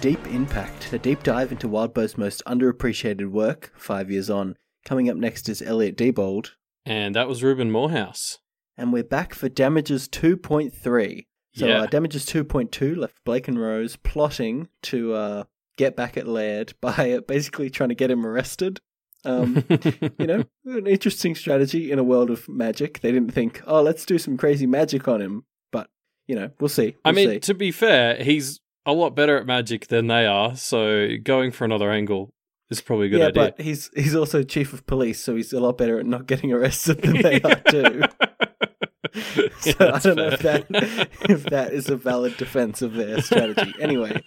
Deep Impact, a deep dive into Wildbow's most underappreciated work, five years on. Coming up next is Elliot Diebold, And that was Ruben Morehouse. and we're back for Damages 2.3. So, Yeah. uh, Damages 2.2 left Blake and Rose plotting to uh, get back at Laird by uh, basically trying to get him arrested. Um, you know, an interesting strategy in a world of magic. They didn't think, oh, let's do some crazy magic on him. But, you know, we'll see. I We'll mean, see. to be fair, he's a lot better at magic than they are, so going for another angle is probably a good yeah, idea. but he's he's also chief of police, so he's a lot better at not getting arrested than they are too. Yeah, So I don't know if that if that is a valid defense of their strategy. Anyway,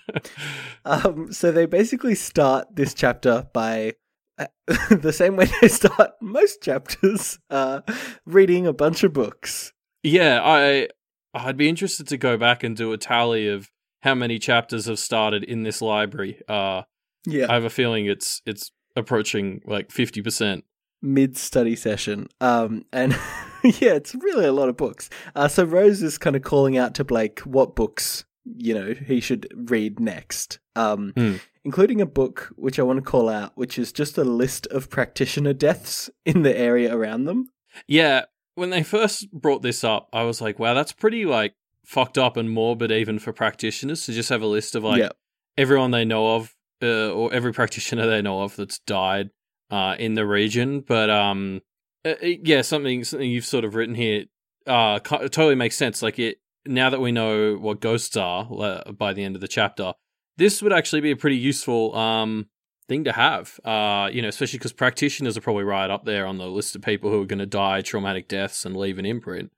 um, so they basically start this chapter by uh, the same way they start most chapters, uh, reading a bunch of books. Yeah, I I'd be interested to go back and do a tally of how many chapters have started in this library. Uh, Yeah, I have a feeling it's it's approaching like fifty percent. mid study session. Um, and yeah, it's really a lot of books. Uh, so Rose is kind of calling out to Blake what books you know he should read next. Um, Hmm. including a book which I want to call out, which is just a list of practitioner deaths in the area around them. Yeah, when they first brought this up, I was like, wow, that's pretty like fucked up and morbid even for practitioners to just have a list of like yeah, everyone they know of uh, or every practitioner they know of that's died uh, in the region. But um, uh, uh, yeah, something something you've sort of written here uh, totally makes sense. Like it now that we know what ghosts are uh, by the end of the chapter, this would actually be a pretty useful um thing to have. Uh, you know, especially because practitioners are probably right up there on the list of people who are going to die traumatic deaths and leave an imprint.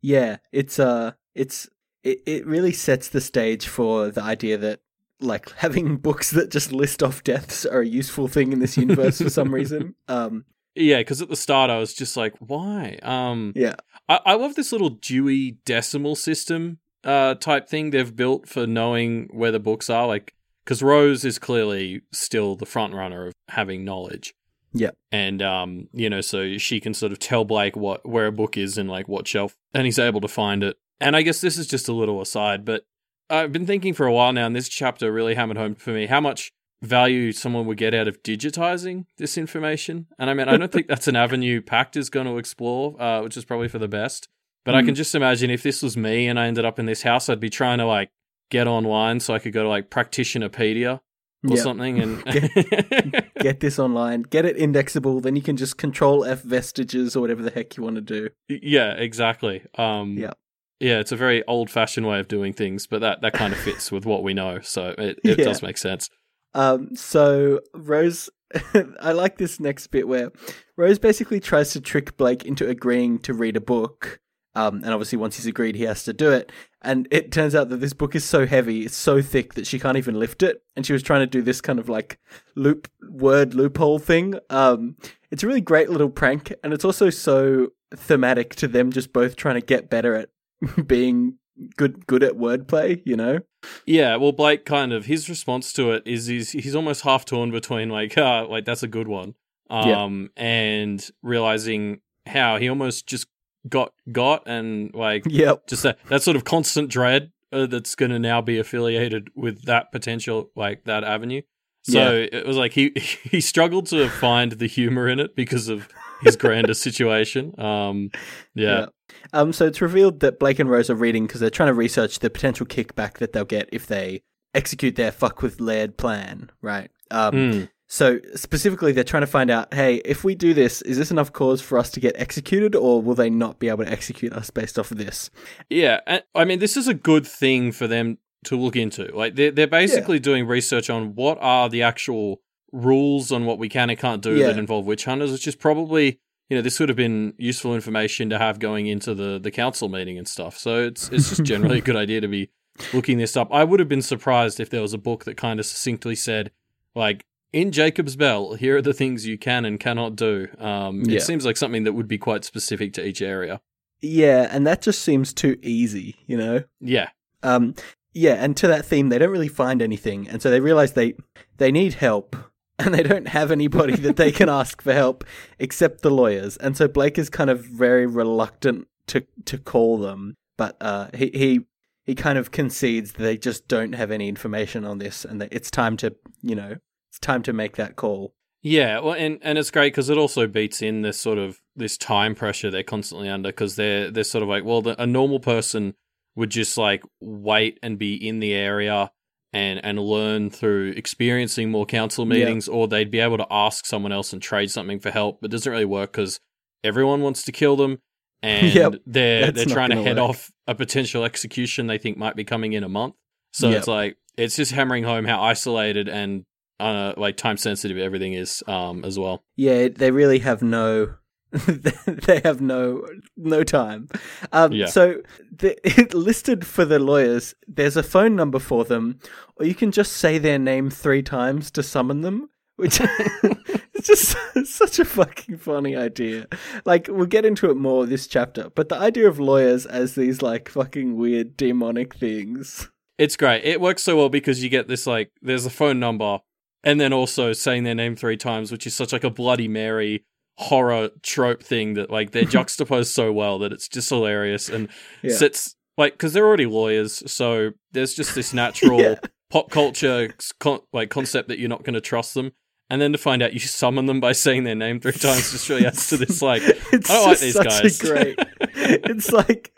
Yeah. It's uh, it's it, it really sets the stage for the idea that like having books that just list off deaths are a useful thing in this universe for some reason. Um, Yeah, because at the start I was just like, why? Um, yeah, I, I love this little Dewey decimal system uh, type thing they've built for knowing where the books are. Like, because Rose is clearly still the front runner of having knowledge. Yeah. and um, you know, so she can sort of tell Blake what where a book is and like what shelf, and he's able to find it. And I guess this is just a little aside, but I've been thinking for a while now, and this chapter really hammered home for me how much value someone would get out of digitizing this information. And I mean, I don't think that's an avenue Pact is going to explore, uh, which is probably for the best. But I Mm. can just imagine if this was me and I ended up in this house, I'd be trying to like get online so I could go to like Practitionerpedia or yeah. something and Get this online, get it indexable, then you can just control F vestiges or whatever the heck you want to do. yeah, exactly. Um, Yeah. yeah, it's a very old-fashioned way of doing things, but that that kind of fits with what we know, so it, it Yeah. does make sense. Um, so Rose, I like this next bit where Rose basically tries to trick Blake into agreeing to read a book. Um, and obviously once he's agreed, he has to do it. And it turns out that this book is so heavy, it's so thick that she can't even lift it. And she was trying to do this kind of like loop word loophole thing. Um, it's a really great little prank, and it's also so thematic to them just both trying to get better at being good good at wordplay. You know? Yeah, well, Blake kind of his response to it is he's he's almost half torn between like, ah, like that's a good one, Yeah. um, and realizing how he almost just got got and like Yep. just that that sort of constant dread uh, that's going to now be affiliated with that potential like that avenue. So it was like he he struggled to find the humor in it because of his grander situation. Um, yeah. Um, so it's revealed that Blake and Rose are reading because they're trying to research the potential kickback that they'll get if they execute their fuck with Laird plan, right? Um, Mm. So specifically, they're trying to find out, hey, if we do this, is this enough cause for us to get executed, or will they not be able to execute us based off of this? Yeah, I mean, this is a good thing for them to look into. Like, they're they're basically doing research on what are the actual rules on what we can and can't do Yeah. that involve witch hunters, which is probably you know this would have been useful information to have going into the the council meeting and stuff. So it's it's just generally a good idea to be looking this up. I would have been surprised if there was a book that kind of succinctly said like. In Jacob's Bell, here are the things you can and cannot do. Um, Yeah. It seems like something that would be quite specific to each area. Yeah, and that just seems too easy, you know. Yeah, Um, yeah, and to that theme, they don't really find anything, and so they realize they they need help, and they don't have anybody that they can ask for help except the lawyers, and so Blake is kind of very reluctant to to call them, but uh, he he he kind of concedes that they just don't have any information on this, and that it's time to you know it's time to make that call. Yeah, well, and and it's great because it also beats in this sort of this time pressure they're constantly under because they're they're sort of like, well, the, a normal person would just like wait and be in the area and and learn through experiencing more council meetings, yeah. or they'd be able to ask someone else and trade something for help. But it doesn't really work because everyone wants to kill them, and yep, they're they're trying to head work. off a potential execution they think might be coming in a month. So yep. it's like it's just hammering home how isolated and uh, like time sensitive everything is um, as well. Yeah, they really have no they have no no time. Um, yeah. So the, it listed for the lawyers. There's a phone number for them, or you can just say their name three times to summon them. Which is just such a fucking funny idea. Like we'll get into it more this chapter, but the idea of lawyers as these like fucking weird demonic things. It's great. It works so well because you get this like there's a phone number and then also saying their name three times, which is such like a Bloody Mary horror trope thing that like they're juxtaposed so well that it's just hilarious and yeah. sits like because they're already lawyers, so there's just this natural yeah. pop culture con- like concept that you're not going to trust them. And then to find out you summon them by saying their name three times just really adds to this like it's I don't like these guys. Great. it's like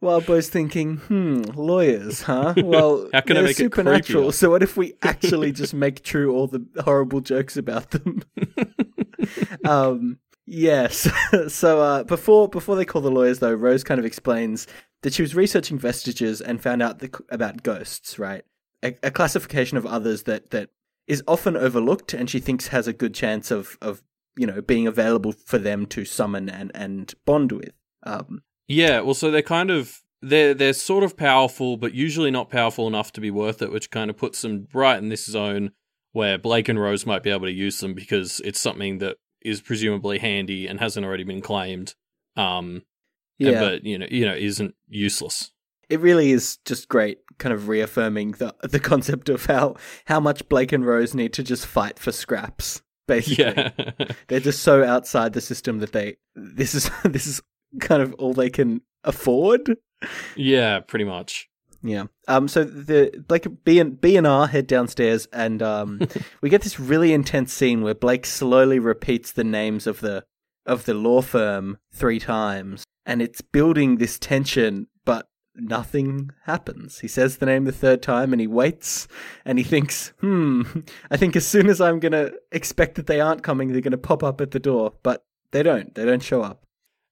Wildbow's thinking, hmm, lawyers, huh? Well, How can they're I make supernatural. so what if we actually just make true all the horrible jokes about them? um, yes. so uh, before before they call the lawyers, though, Rose kind of explains that she was researching vestiges and found out the, about ghosts, right? A, a classification of others that that is often overlooked, and she thinks has a good chance of of you know being available for them to summon and and bond with. Um, yeah, well, so they're kind of they're they're sort of powerful, but usually not powerful enough to be worth it, which kind of puts them right in this zone where Blake and Rose might be able to use them because it's something that is presumably handy and hasn't already been claimed. Um, yeah, but you know, you know, isn't useless. It really is just great, kind of reaffirming the the concept of how how much Blake and Rose need to just fight for scraps. Basically, yeah. they're just so outside the system that they this is this is kind of all they can afford. Yeah, pretty much. Yeah. Um. So the Blake B and B and R head downstairs, and um, we get this really intense scene where Blake slowly repeats the names of the of the law firm three times, and it's building this tension, but nothing happens. He says the name the third time, and he waits, and he thinks, "Hmm, I think as soon as I'm gonna expect that they aren't coming, they're gonna pop up at the door." But they don't. They don't show up.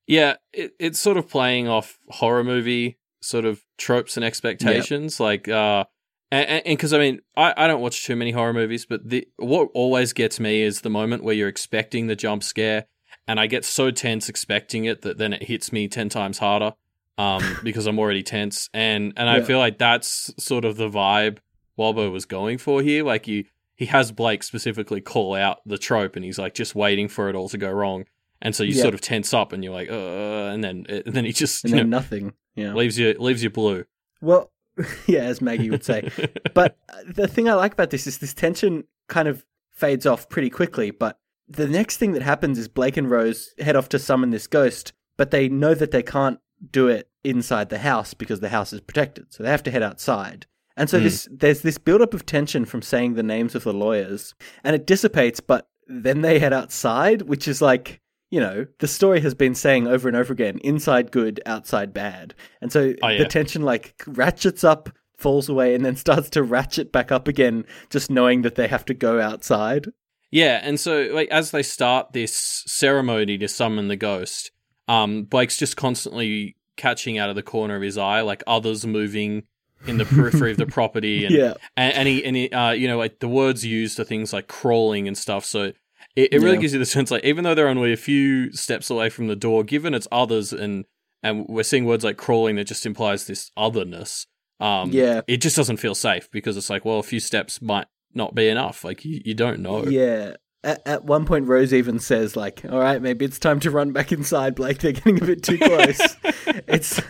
Yeah, it, it's sort of playing off horror movie sort of tropes and expectations. Yep. Like, uh, and because I mean, I, I don't watch too many horror movies, but the what always gets me is the moment where you're expecting the jump scare, and I get so tense expecting it that then it hits me ten times harder, um, because I'm already tense, and and I feel like that's sort of the vibe Wildbow was going for here. Like he he has Blake specifically call out the trope, and he's like just waiting for it all to go wrong, and so you sort of tense up, and you're like, uh, and then and then he just and then know, nothing. Yeah. Leaves you leaves you blue. Well, yeah, as Maggie would say. but the thing I like about this is this tension kind of fades off pretty quickly, but the next thing that happens is Blake and Rose head off to summon this ghost, but they know that they can't do it inside the house because the house is protected. So they have to head outside. And so mm. this there's this buildup of tension from saying the names of the lawyers, and it dissipates, but then they head outside, which is like you know, the story has been saying over and over again, inside good, outside bad. And so oh, yeah. the tension like ratchets up, falls away, and then starts to ratchet back up again, just knowing that they have to go outside. Yeah, and so like as they start this ceremony to summon the ghost, um, Blake's just constantly catching out of the corner of his eye, like others moving in the periphery of the property, and yeah. and, and he and he, uh, you know, like the words used are things like crawling and stuff. So it, it really yeah. gives you the sense like even though they're only a few steps away from the door, given it's others and and we're seeing words like crawling that just implies this otherness. Um, yeah, it just doesn't feel safe because it's like, well, a few steps might not be enough. Like you, you don't know. Yeah. At, at one point, Rose even says, "Like, all right, maybe it's time to run back inside, Blake. They're getting a bit too close." it's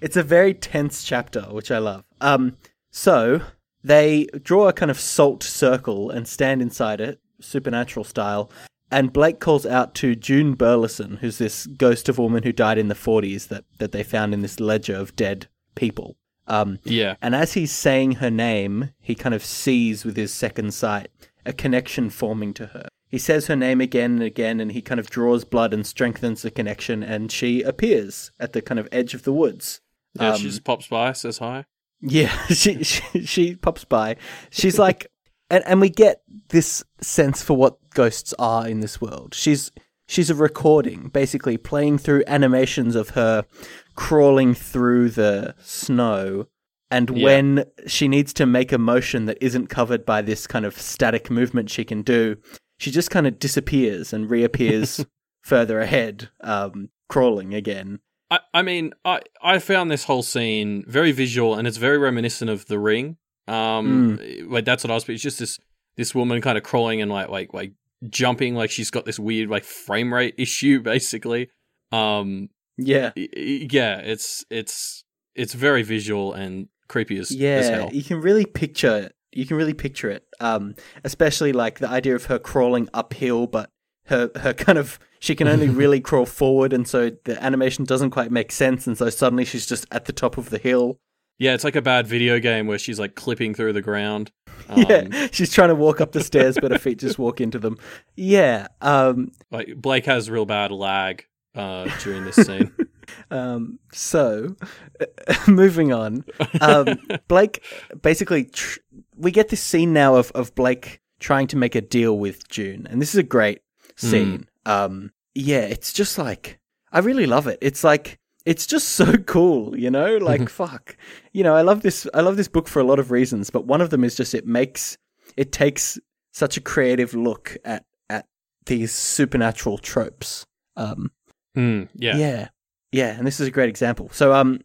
it's a very tense chapter, which I love. Um, so they draw a kind of salt circle and stand inside it supernatural style. And Blake calls out to June Burleson, who's this ghost of a woman who died in the 40s that, that they found in this ledger of dead people. Um, Yeah. and as he's saying her name, he kind of sees with his second sight a connection forming to her. He says her name again and again, and he kind of draws blood and strengthens the connection, and she appears at the kind of edge of the woods. Yeah, Um, she just pops by, says hi. Yeah, she, she she pops by. She's like, and and we get this sense for what ghosts are in this world. She's she's a recording, basically playing through animations of her crawling through the snow. And Yeah. when she needs to make a motion that isn't covered by this kind of static movement she can do, she just kind of disappears and reappears further ahead, um, crawling again. I, I mean, I, I found this whole scene very visual and it's very reminiscent of The Ring. Um, Mm. like that's what I was. It's just this this woman kind of crawling and like like like jumping, like she's got this weird like frame rate issue, basically. Um, Yeah. yeah, it's it's it's very visual and creepy as, as yeah hell. you can really picture it you can really picture it um especially like the idea of her crawling uphill but her her kind of she can only really crawl forward and so the animation doesn't quite make sense and so suddenly she's just at the top of the hill Yeah, it's like a bad video game where she's like clipping through the ground. Um, yeah she's trying to walk up the stairs but her feet just walk into them. Yeah um Like Blake has real bad lag uh, during this scene. um so moving on. Um Blake basically tr- we get this scene now of of Blake trying to make a deal with June and this is a great scene. Um yeah it's just like I really love it. It's like it's just so cool you know like fuck you know I love this I love this book for a lot of reasons but one of them is just it makes it takes such a creative look at at these supernatural tropes um Mm, yeah. yeah. Yeah, and this is a great example. So um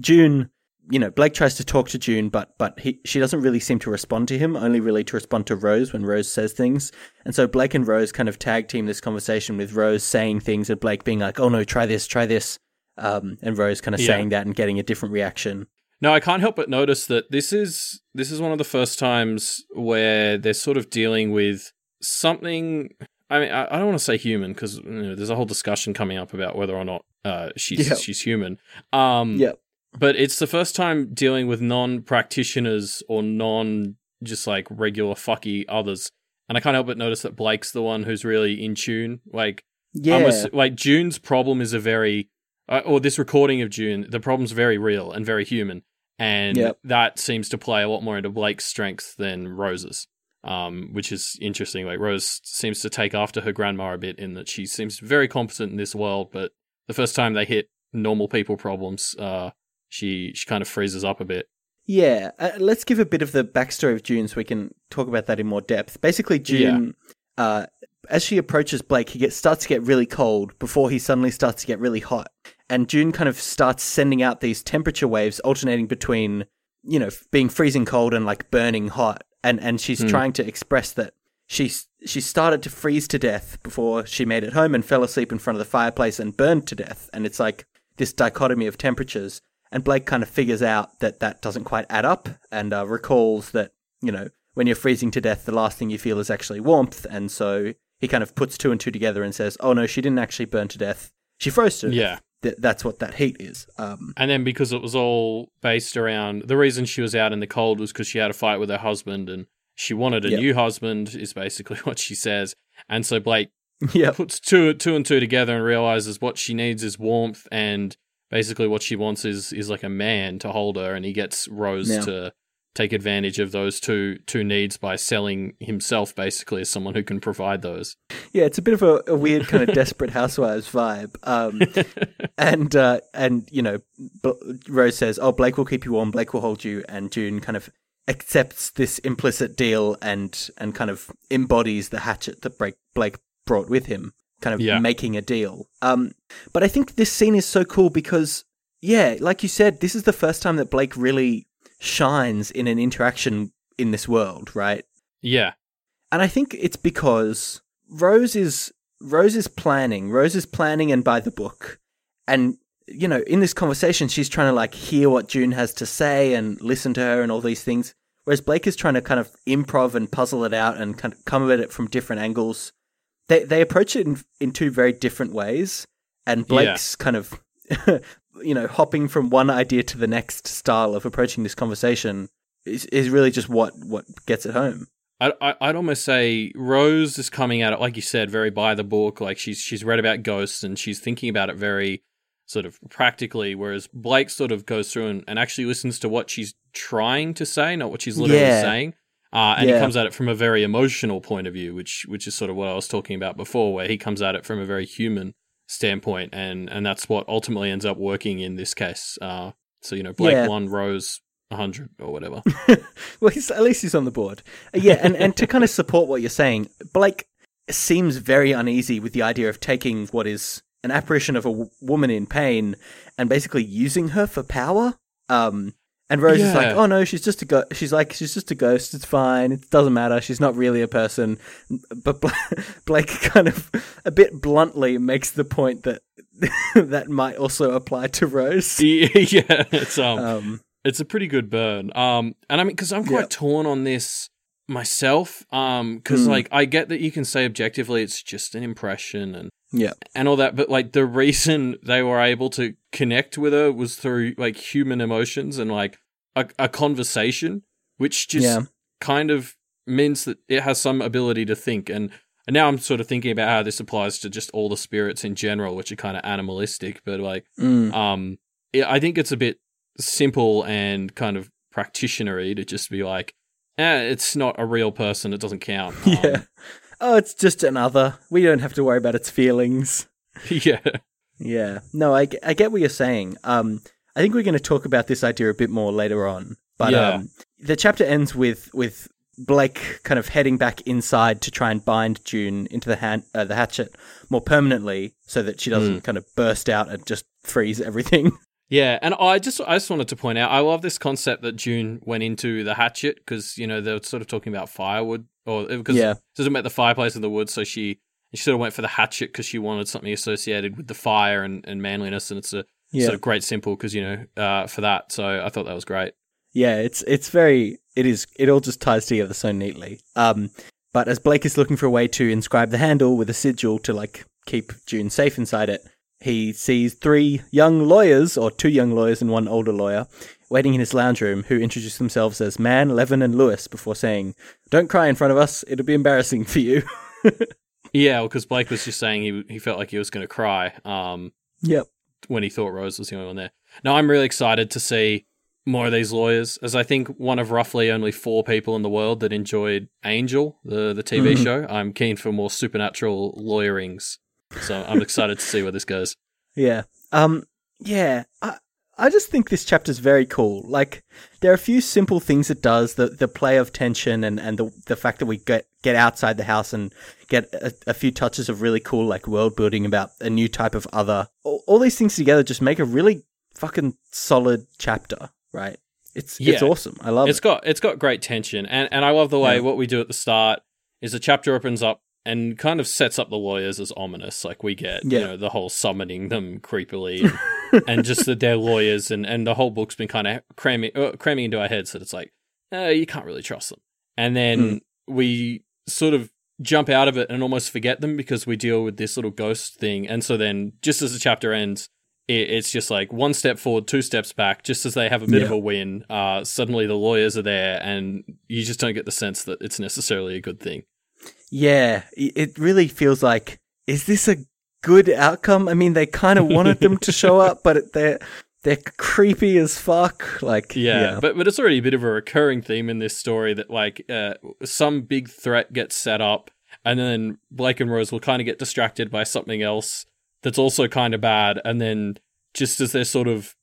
June, you know, Blake tries to talk to June, but but he she doesn't really seem to respond to him, only really to respond to Rose when Rose says things. And so Blake and Rose kind of tag team this conversation with Rose saying things and Blake being like, "Oh no, try this, try this." Um and Rose kind of Yeah. saying that and getting a different reaction. No, I can't help but notice that this is this is one of the first times where they're sort of dealing with something. I mean, I, I don't want to say human because you know, there's a whole discussion coming up about whether or not uh, she's Yeah. she's human. Um, Yep. but it's the first time dealing with non-practitioners or non just like regular fucky others, and I can't help but notice that Blake's the one who's really in tune. Like Yeah. I'm like June's problem is a very, uh, or this recording of June, the problem's very real and very human, and Yep. that seems to play a lot more into Blake's strength than Rose's, um, which is interesting. Like Rose seems to take after her grandma a bit in that she seems very competent in this world, but the first time they hit normal people problems, uh, she she kind of freezes up a bit. Yeah, uh, let's give a bit of the backstory of June so we can talk about that in more depth. Basically, June, uh, as she approaches Blake, he gets starts to get really cold before he suddenly starts to get really hot, and June kind of starts sending out these temperature waves, alternating between you know being freezing cold and like burning hot, and and she's Hmm. trying to express that she's she started to freeze to death before she made it home and fell asleep in front of the fireplace and burned to death, and it's like this dichotomy of temperatures. And Blake kind of figures out that that doesn't quite add up and uh, recalls that, you know, when you're freezing to death, the last thing you feel is actually warmth. And so he kind of puts two and two together and says, oh no, she didn't actually burn to death. She froze to death. Yeah. Th- that's what that heat is. Um, And then because it was all based around the reason she was out in the cold was because she had a fight with her husband and she wanted a Yep. new husband is basically what she says. And so Blake yeah. puts two two and two together and realizes what she needs is warmth and basically what she wants is is like a man to hold her and he gets Rose Yeah. to take advantage of those two two needs by selling himself basically as someone who can provide those. Yeah, it's a bit of a, a weird kind of desperate housewives vibe. Um, and uh, and you know, Rose says, "Oh, Blake will keep you warm. Blake will hold you." And June kind of accepts this implicit deal and and kind of embodies the hatchet that Blake Blake brought with him, kind of Yeah. making a deal. Um, but I think this scene is so cool because, yeah, like you said, this is the first time that Blake really shines in an interaction in this world, right? yeah. And I think it's because Rose is Rose is planning. Rose is planning and by the book. And you know, in this conversation she's trying to like hear what June has to say and listen to her and all these things. Whereas Blake is trying to kind of improv and puzzle it out and kind of come at it from different angles. They they approach it in in two very different ways. And Blake's kind of you know, hopping from one idea to the next style of approaching this conversation is is really just what what gets it home. I, I I'd almost say Rose is coming at it like you said, very by the book. Like she's she's read about ghosts and she's thinking about it very sort of practically, whereas Blake sort of goes through and, and actually listens to what she's trying to say, not what she's literally Yeah. saying. Uh, and Yeah. he comes at it from a very emotional point of view, which which is sort of what I was talking about before, where he comes at it from a very human standpoint, and and that's what ultimately ends up working in this case. Uh, so you know, Blake Yeah. won, Rose hundred or whatever. well, he's, at least he's on the board. Uh, yeah, and, and to kind of support what you're saying, Blake seems very uneasy with the idea of taking what is an apparition of a w- woman in pain and basically using her for power. Um, and Rose is like, "Oh no, she's just a go-. she's like she's just a ghost. It's fine. It doesn't matter. She's not really a person." But Bla- Blake kind of a bit bluntly makes the point that that might also apply to Rose. yeah, it's um, Um, it's a pretty good burn. Um, and I mean, because I'm quite Yeah. torn on this myself. Um, because Mm. like I get that you can say objectively it's just an impression and yeah, and all that, but like the reason they were able to connect with her was through like human emotions and like a, a conversation, which just Yeah. kind of means that it has some ability to think. And, and now I'm sort of thinking about how this applies to just all the spirits in general, which are kind of animalistic, but like Mm. um, yeah, I think it's a bit simple and kind of practitionery to just be like, eh, it's not a real person. It doesn't count. Um, Yeah. Oh, it's just another. We don't have to worry about its feelings. yeah. Yeah. No, I, I get what you're saying. Um, I think we're going to talk about this idea a bit more later on. But Yeah. um, the chapter ends with with Blake kind of heading back inside to try and bind June into the hand, uh, the hatchet more permanently, so that she doesn't Hmm. kind of burst out and just freeze everything. Yeah, and I just I just wanted to point out I love this concept that June went into the hatchet because you know they're sort of talking about firewood or because Yeah. it was about the fireplace in the woods, so she she sort of went for the hatchet because she wanted something associated with the fire and, and manliness, and it's a Yeah. sort of great simple because you know uh, for that. So I thought that was great. Yeah, it's it's very it is it all just ties together so neatly. Um, but as Blake is looking for a way to inscribe the handle with a sigil to like keep June safe inside it, he sees three young lawyers or two young lawyers and one older lawyer waiting in his lounge room who introduce themselves as Man, Levin, and Lewis before saying, "Don't cry in front of us; it'll be embarrassing for you." Yeah, because Blake was just saying he he felt like he was going to cry. Um, yep. When he thought Rose was the only one there. Now I'm really excited to see more of these lawyers, as I think one of roughly only four people in the world that enjoyed Angel, the the TV Mhm. show. I'm keen for more supernatural lawyerings, so I'm excited to see where this goes. Yeah. Um yeah, I I just think this chapter's very cool. Like there are a few simple things it does, the the play of tension and and the the fact that we get get outside the house and get a, a few touches of really cool like world building about a new type of other. All, all these things together just make a really fucking solid chapter, right? It's it's awesome. I love It's it. got it's got great tension, and and I love the way Yeah. what we do at the start is the chapter opens up and kind of sets up the lawyers as ominous. Like we get Yeah. you know the whole summoning them creepily. And, just that they're lawyers, and, and the whole book's been kind of cramming uh, cramming into our heads that it's like, uh, you can't really trust them. And then Mm. we sort of jump out of it and almost forget them because we deal with this little ghost thing. And so then, just as the chapter ends, it, it's just like one step forward, two steps back. Just as they have a bit of a win, uh, suddenly the lawyers are there, and you just don't get the sense that it's necessarily a good thing. Yeah, it really feels like is this a good outcome? I mean, they kind of wanted them to show up, but they're they're creepy as fuck. Like, Yeah, but but it's already a bit of a recurring theme in this story that like uh, some big threat gets set up, and then Blake and Rose will kind of get distracted by something else that's also kind of bad, and then just as they're sort of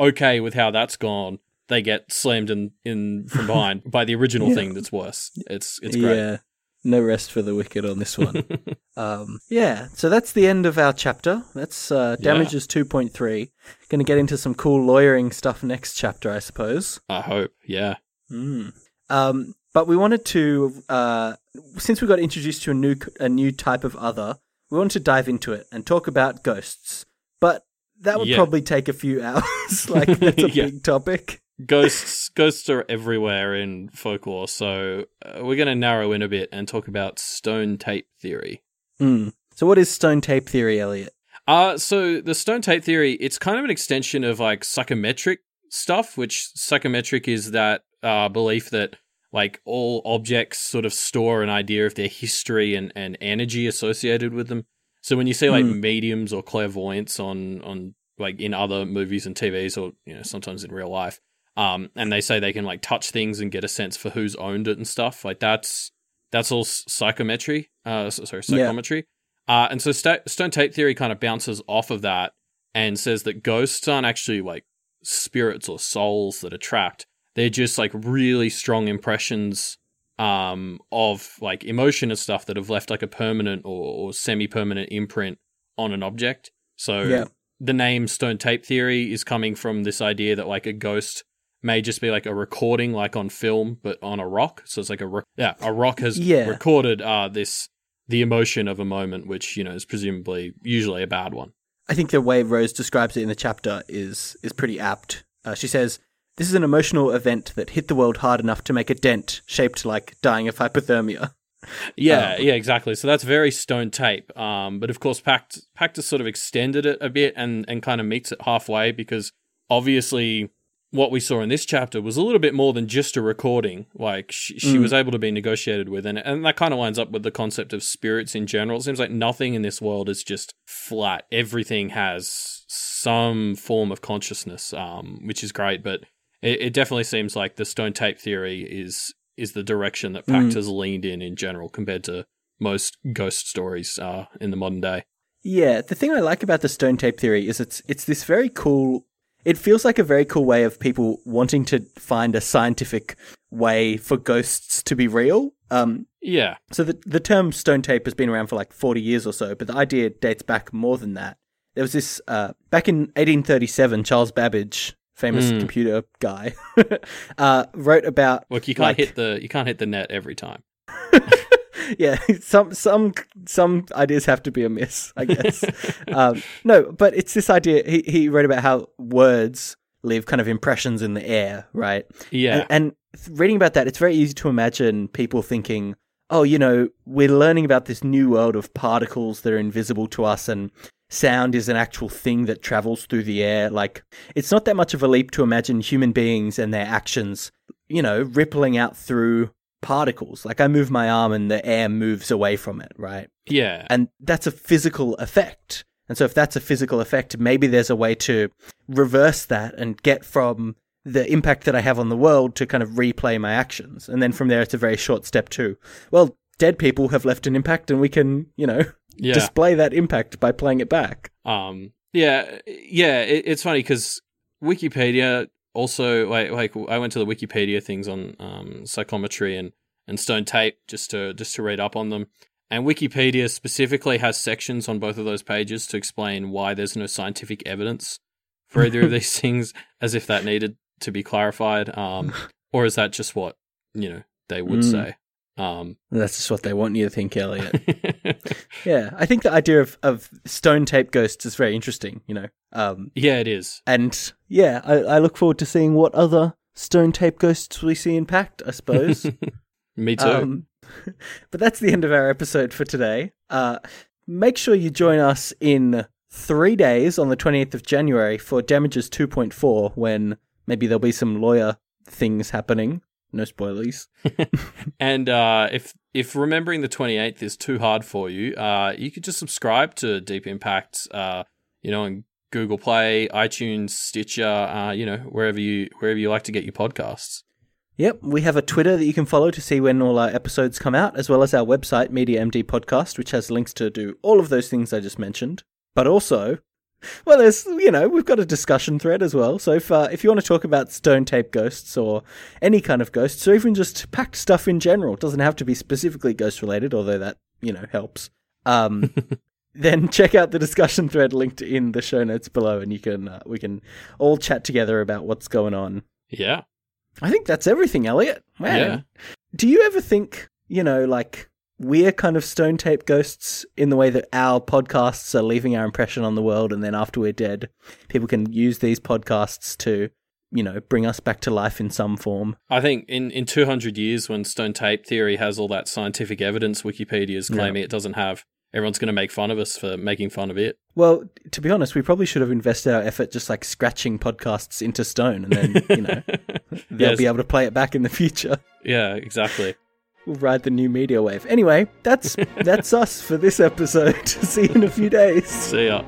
okay with how that's gone, they get slammed in in from behind by the original Yeah. thing that's worse. It's it's great. yeah, no rest for the wicked on this one. um, yeah, so that's the end of our chapter. That's uh, damages two point three. Going to get into some cool lawyering stuff next chapter, I suppose. I hope. Yeah. Mm. Um, but we wanted to, uh, since we got introduced to a new a new type of other, we wanted to dive into it and talk about ghosts. But that would Yeah. probably take a few hours. like that's a Yeah. big topic. Ghosts ghosts are everywhere in folklore, so uh, we're going to narrow in a bit and talk about stone tape theory. Mm. So, what is stone tape theory, Elliot? Uh so the stone tape theory, it's kind of an extension of like psychometric stuff, which psychometric is that uh, belief that like all objects sort of store an idea of their history and, and energy associated with them. So when you see like Mm. mediums or clairvoyants on on like in other movies and TVs or you know sometimes in real life, um, and they say they can like touch things and get a sense for who's owned it and stuff like that's that's all psychometry. Uh, so- sorry, Yeah. psychometry. Uh, and so sta- stone tape theory kind of bounces off of that and says that ghosts aren't actually like spirits or souls that are trapped. They're just like really strong impressions um, of like emotion and stuff that have left like a permanent or, or semi-permanent imprint on an object. So Yeah. the name stone tape theory is coming from this idea that like a ghost may just be like a recording like on film but on a rock so it's like a yeah a rock has Yeah. recorded uh this the emotion of a moment which you know is presumably usually a bad one I think the way Rose describes it in the chapter is is pretty apt. Uh, she says, "This is an emotional event that hit the world hard enough to make a dent, shaped like dying of hypothermia." Yeah, Um, yeah, exactly. So that's very stone tape. Um, but of course, Pact Pact has sort of extended it a bit and and kind of meets it halfway because obviously what we saw in this chapter was a little bit more than just a recording. Like she, she Mm. was able to be negotiated with, and and that kind of lines up with the concept of spirits in general. It seems like nothing in this world is just flat. Everything has some form of consciousness, um, which is great. But it, it definitely seems like the stone tape theory is is the direction that Pact Mm. has leaned in in general compared to most ghost stories uh, in the modern day. Yeah, the thing I like about the stone tape theory is it's it's this very cool. It feels like a very cool way of people wanting to find a scientific way for ghosts to be real. Um, Yeah, so the the term stone tape has been around for like forty years or so, but the idea dates back more than that. There was this uh, back in 1837, Charles Babbage, famous Mm. computer guy, uh, wrote about look, you can't like- hit the you can't hit the net every time. yeah, some some some ideas have to be a miss, I guess. um, no, but it's this idea. He he wrote about how words leave kind of impressions in the air, right? Yeah, And, and reading about that, it's very easy to imagine people thinking, "Oh, you know, we're learning about this new world of particles that are invisible to us, and sound is an actual thing that travels through the air." Like, it's not that much of a leap to imagine human beings and their actions, you know, rippling out through particles. Like, I move my arm and the air moves away from it, right? yeah, And that's a physical effect. And so, if that's a physical effect, maybe there's a way to reverse that and get from the impact that I have on the world to kind of replay my actions. And then from there, it's a very short step too. well, dead people have left an impact and we can, you know, yeah. display that impact by playing it back. Um, yeah, yeah. It, it's funny because Wikipedia also like like I went to the Wikipedia things on um, psychometry and and stone tape just to just to read up on them. And Wikipedia specifically has sections on both of those pages to explain why there's no scientific evidence for either of these things, as if that needed to be clarified. Um, or is that just what you know they would Mm. say? Um, That's just what they want you to think, Elliot. yeah, I think the idea of, of stone tape ghosts is very interesting, you know. Um, yeah, it is. And yeah, I, I look forward to seeing what other stone tape ghosts we see in Pact, I suppose. Me too. um, but that's the end of our episode for today. Uh, make sure you join us in three days on the 28th of January for Damages 2.4 when maybe there'll be some lawyer things happening. No spoilers. And uh, if if remembering the 28th is too hard for you, uh, you could just subscribe to Deep Impact, uh, you know, on Google Play, iTunes, Stitcher, uh, you know, wherever you wherever you like to get your podcasts. Yep, we have a Twitter that you can follow to see when all our episodes come out, as well as our website, Media MD Podcast, which has links to do all of those things I just mentioned. But also, well, there's you know we've got a discussion thread as well. So if uh, if you want to talk about stone tape ghosts or any kind of ghosts, or even just Pact stuff in general, it doesn't have to be specifically ghost related, although that you know helps. Um, then check out the discussion thread linked in the show notes below, and you can uh, we can all chat together about what's going on. Yeah, I think that's everything, Elliot. Man. Yeah. Do you ever think, you know, like we're kind of stone tape ghosts in the way that our podcasts are leaving our impression on the world and then after we're dead people can use these podcasts to you know bring us back to life in some form i think in in 200 years when stone tape theory has all that scientific evidence wikipedia is claiming it doesn't have everyone's going to make fun of us for making fun of it. Well, to be honest, we probably should have invested our effort just like scratching podcasts into stone and then, you know, they'll yes. be able to play it back in the future. Yeah, exactly. Ride the new media wave. Anyway, that's that's us for this episode. See you in a few days. See ya.